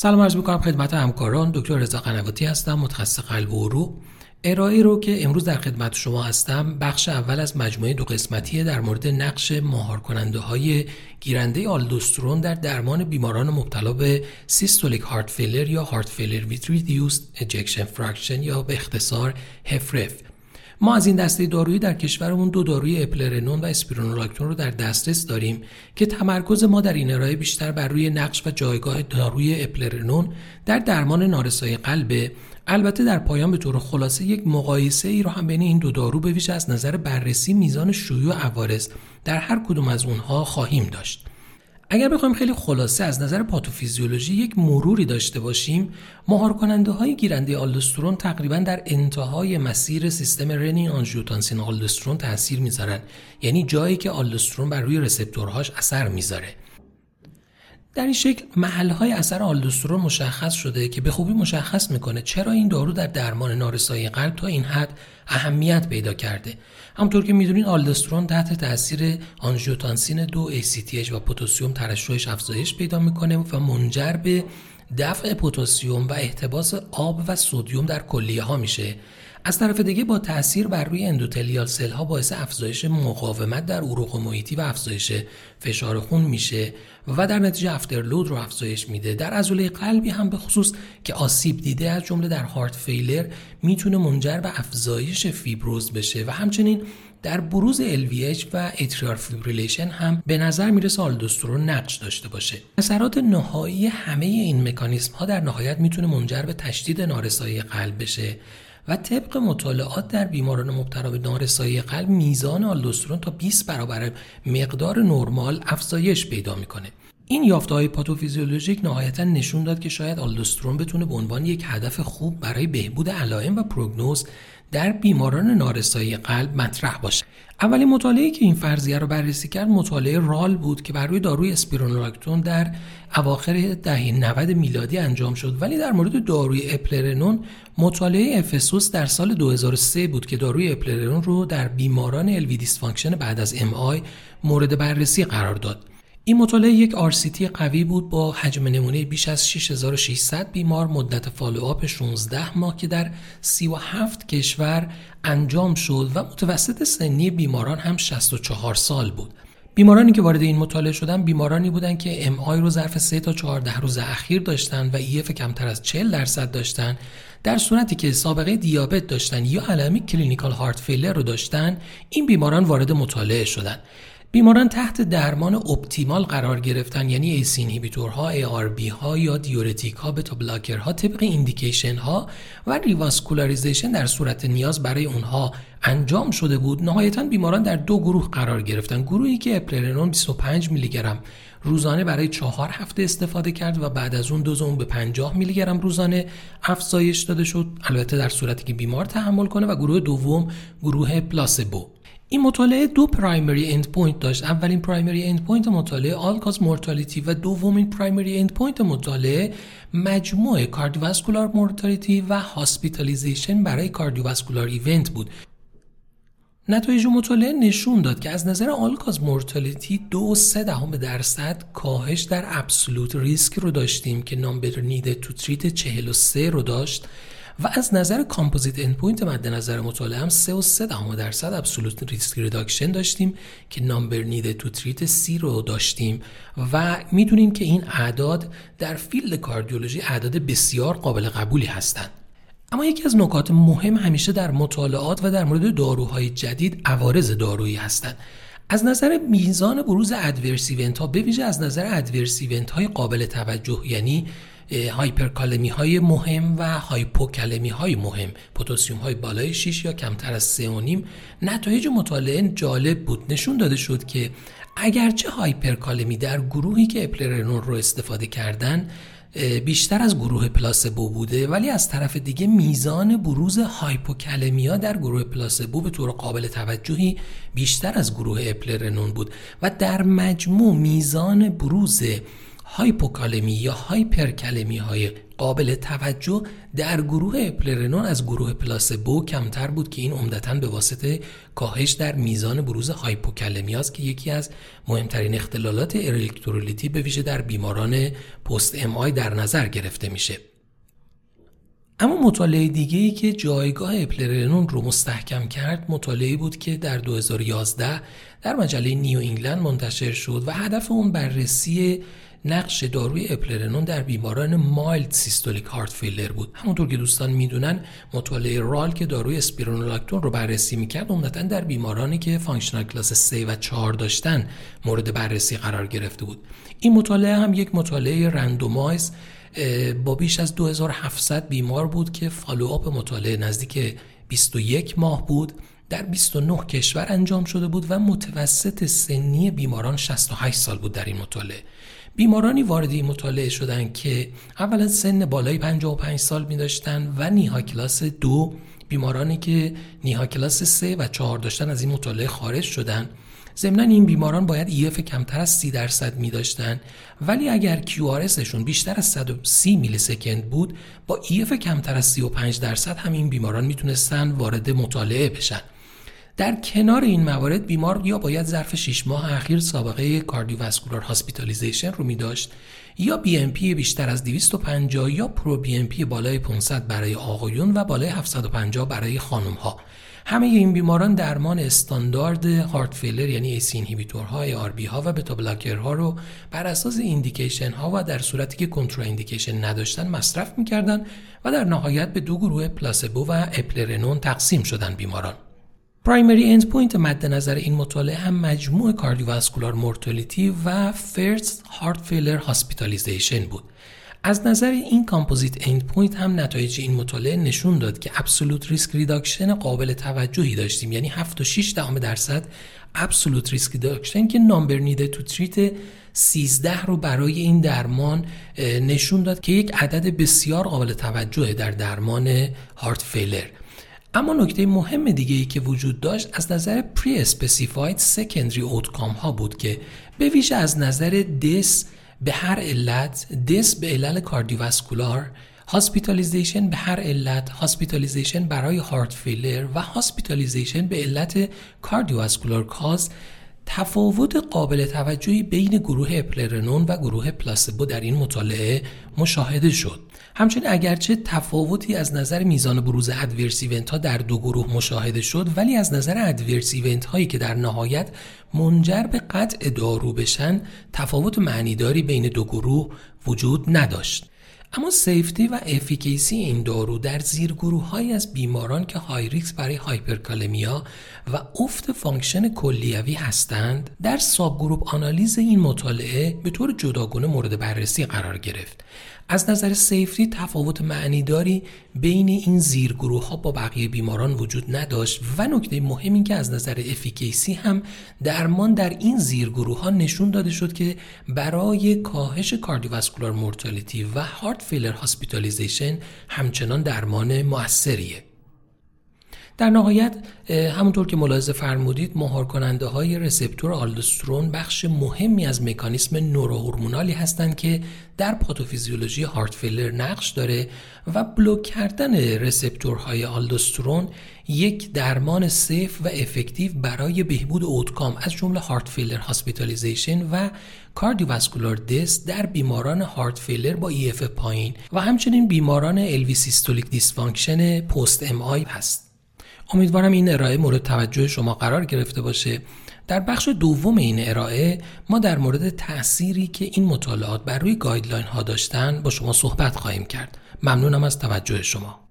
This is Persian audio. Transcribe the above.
سلام عرض می‌کنم خدمت همکاران. دکتر رضا قنواتی هستم متخصص قلب و عروق. ارائه‌ای رو که امروز در خدمت شما هستم بخش اول از مجموعه دو قسمتی در مورد نقش مهار کننده های گیرنده آلدوسترون در درمان بیماران مبتلا به systolic heart failure یا heart failure with reduced ejection fraction یا به اختصار HFrEF ما از این دسته دارویی در کشورمون دو داروی اپلرنون و اسپیرونولاکتون رو در دسترس داریم که تمرکز ما در این ارائه بیشتر بر روی نقش و جایگاه داروی اپلرنون در درمان نارسایی قلبه البته در پایان به طور خلاصه یک مقایسه ای رو هم بین این دو دارو به ویژه از نظر بررسی میزان شیوع عوارض در هر کدوم از اونها خواهیم داشت. اگر بخوایم خیلی خلاصه از نظر پاتوفیزیولوژی یک مروری داشته باشیم مهار کننده های گیرنده آلدوسترون تقریبا در انتهای مسیر سیستم رنین آنژیوتانسین آلدوسترون تاثیر می‌ذارن. یعنی جایی که آلدوسترون بر روی رسپتورهاش اثر می‌ذاره. در این شکل محلهای اثر آلدوسترون مشخص شده که به خوبی مشخص می‌کنه چرا این دارو در درمان نارسایی قلب تا این حد اهمیت پیدا کرده. همطور که می‌دونین آلدوسترون تحت تاثیر آنژیوتانسین دو ACTH و پتاسیم ترشحش افزایش پیدا می‌کنه و منجر به دفع پتاسیم و احتباس آب و سودیوم در کلیه ها میشه. از طرف دیگه با تاثیر بر روی endothelial cell ها باعث افزایش مقاومت در عروق محیطی و افزایش فشار خون میشه و در نتیجه afterload رو افزایش میده در عضله قلبی هم به خصوص که آسیب دیده از جمله در heart failure می‌تونه منجر به افزایش فیبروز بشه و همچنین در بروز LVH و atrial fibrillation هم به نظر می‌رسه آلدوسترون نقش داشته باشه. اثرات نهایی همه این مکانیسم ها در نهایت می‌تونه منجر به تشدید نارسایی قلب بشه و طبق مطالعات در بیماران مبتلا به نارسایی قلب میزان آلدوسترون تا 20 برابر مقدار نرمال افزایش پیدا می‌کنه. این یافته های پاتوفیزیولوژیک نهایتا نشون داد که شاید آلدوسترون بتونه به عنوان یک هدف خوب برای بهبود علائم و پروگنوز در بیماران نارسایی قلب مطرح باشه. اولین مطالعه که این فرضیه رو بررسی کرد مطالعه رال بود که بر روی داروی اسپیرونولاکتون در اواخر دهه 90 میلادی انجام شد. ولی در مورد داروی اپلرنون مطالعه EPHESUS در سال 2003 بود که داروی اپلرنون رو در بیماران LV dysfunction بعد از MI مورد بررسی قرار داد. این مطالعه یک RCT قوی بود با حجم نمونه بیش از 6600 بیمار مدت follow-up 16 ماه که در 37 کشور انجام شد و متوسط سنی بیماران هم 64 سال بود. بیمارانی که وارد این مطالعه شدن بیمارانی بودند که MI رو ظرف 3 تا 14 روز اخیر داشتن و EF کمتر از 40 درصد داشتن در صورتی که سابقه دیابت داشتن یا علائم clinical heart failure رو داشتن این بیماران وارد مطالعه شدند بیماران تحت درمان optimal قرار گرفتن یعنی ACE inhibitor ها، ARB ها یا diuretic ها، beta blocker ها طبق indication ها و revascularization در صورت نیاز برای اونها انجام شده بود. نهایتا بیماران در دو گروه قرار گرفتن. گروهی که اپرلنون 25 میلی گرم روزانه برای چهار هفته استفاده کرد و بعد از اون دوز اون به 50 میلی گرم روزانه افزایش داده شد البته در صورتی که بیمار تحمل کنه و گروه دوم گروه placebo این مطالعه دو primary end point داشت. اولین primary end point مطالعه all-cause mortality و دومین primary end point مطالعه مجموع cardiovascular mortality و hospitalization برای cardiovascular event بود. نتایج مطالعه نشون داد که از نظر all-cause mortality دو سه درصد کاهش در absolute risk رو داشتیم که number needed to treat 43 رو داشت. و از نظر composite endpoint مد نظر مطالعه هم 3 و 3 دهم درصد absolute risk reduction داشتیم که number needed to treat سی رو داشتیم و می‌دونیم که این اعداد در field کاردیولوژی اعداد بسیار قابل قبولی هستند. اما یکی از نکات مهم همیشه در مطالعات و در مورد داروهای جدید عوارض دارویی هستند. از نظر میزان بروز adverse ها به ویژه از نظر adverse های قابل توجه یعنی هایپرکالمی های مهم و هایپوکالمی های مهم. potassium های بالای 6 یا کمتر از 3.5 نتایج مطالعه جالب بود. نشون داده شد که اگرچه هایپرکالمی در گروهی که اپلرنون رو استفاده کردن بیشتر از گروه placebo بوده ولی از طرف دیگه میزان بروز hypokalemia در گروه placebo به طور قابل توجهی بیشتر از گروه اپلرنون بود و در مجموع میزان بروز هایپوکالمی یا هایپرکالمی های قابل توجه در گروه اپلرنون از گروه placebo کمتر بود که این عمدتا به واسطه کاهش در میزان بروز هایپوکالمی است که یکی از مهمترین اختلالات الکترولیتی به ویژه در بیماران post MI در نظر گرفته میشه. اما مطالعه دیگه ای که جایگاه اپلرنون رو مستحکم کرد مطالعه بود که در 2011 در مجله نیو انگلند منتشر شد و هدف اون بررسی نقش داروی اپلرنون در بیماران mild systolic heart failure بود. همونطور که دوستان می‌دونن مطالعه RALES که داروی اسپیرونولاکتون رو بررسی می‌کرد عمدتا در بیمارانی که functional class 3 و 4 داشتن مورد بررسی قرار گرفته بود. این مطالعه هم یک مطالعه randomized با بیش از 2700 بیمار بود که follow-up مطالعه نزدیک 21 ماه بود. در 29 کشور انجام شده بود و متوسط سنی بیماران 68 سال بود در این مطالعه. بیمارانی وارد این مطالعه شدند که اولا سن بالای 55 سال می داشتن و نیها کلاس دو. بیمارانی که نیها کلاس 3 و 4 داشتن از این مطالعه خارج شدن. ضمنا این بیماران باید ایف کمتر از 30 درصد می داشتن. ولی اگر QRSشون بیشتر از 130 میلی سکند بود با EF کمتر از 35 درصد هم این بیماران می‌تونستن وارد مطالعه بشن. در کنار این موارد بیمار یا باید ظرف 6 ماه اخیر سابقه cardiovascular hospitalization رو می داشت یا BNP بیشتر از 250 یا pro-BNP بالای 500 برای آقایون و بالای 750 برای خانم ها همه این بیماران درمان استاندارد heart failure یعنی ACEI ها، ARB ها و بتا ها رو بر اساس indication ها و در صورتی که contraindication نداشتن مصرف می‌کردند و در نهایت به دو گروه placebo و اپلرنون تقسیم شدن بیماران. primary end point مد نظر این مطالعه هم مجموع cardiovascular mortality و first heart failure hospitalization بود. از نظر این composite end point هم نتایج این مطالعه نشون داد که absolute risk reduction قابل توجهی داشتیم. یعنی 7 و 6 درصد absolute risk reduction که number needed to treat 13 رو برای این درمان نشون داد که یک عدد بسیار قابل توجه در درمان heart failure اما نکته مهم دیگه ای که وجود داشت از نظر pre-specified secondary outcome ها بود که به ویژه از نظر death به هر علت death به علل cardiovascular hospitalization به هر علت hospitalization برای heart failure و hospitalization به علت cardiovascular cause تفاوت قابل توجهی بین گروه اپلرنون و گروه پلاسبو در این مطالعه مشاهده شد. همچنین اگرچه تفاوتی از نظر میزان بروز adverse event ها در دو گروه مشاهده شد ولی از نظر adverse event هایی که در نهایت منجر به قطع دارو بشن تفاوت معنیداری بین دو گروه وجود نداشت. اما safety و efficacy این دارو در زیرگروه از بیماران که های ریکس برای hyperkalemia و افت function کلیوی هستند در subgroup آنالیز این مطالعه به طور جداگانه مورد بررسی قرار گرفت. از نظر safety تفاوت معنیداری بین این زیرگروه ها با بقیه بیماران وجود نداشت و نکته مهم این که از نظر efficacy هم درمان در این زیرگروه ها نشون داده شد که برای کاهش cardiovascular mortality و heart failure hospitalization همچنان درمان موثریه در نهایت همونطور که ملاحظه فرمودید مهار کننده های receptor آلدوسترون بخش مهمی از مکانیسم neurohormonal ی هستند که در پاتوفیزیولوژی heart failure نقش داره و بلوک کردن receptor های آلدوسترون یک درمان safe و effective برای بهبود outcome از جمله heart failure hospitalization و cardiovascular death در بیماران heart failure با EF پایین و همچنین بیماران LV systolic dysfunction post MI هست. امیدوارم این ارائه مورد توجه شما قرار گرفته باشه. در بخش دوم این ارائه ما در مورد تأثیری که این مطالعات بر روی گایدلاین ها داشتن با شما صحبت خواهیم کرد. ممنونم از توجه شما.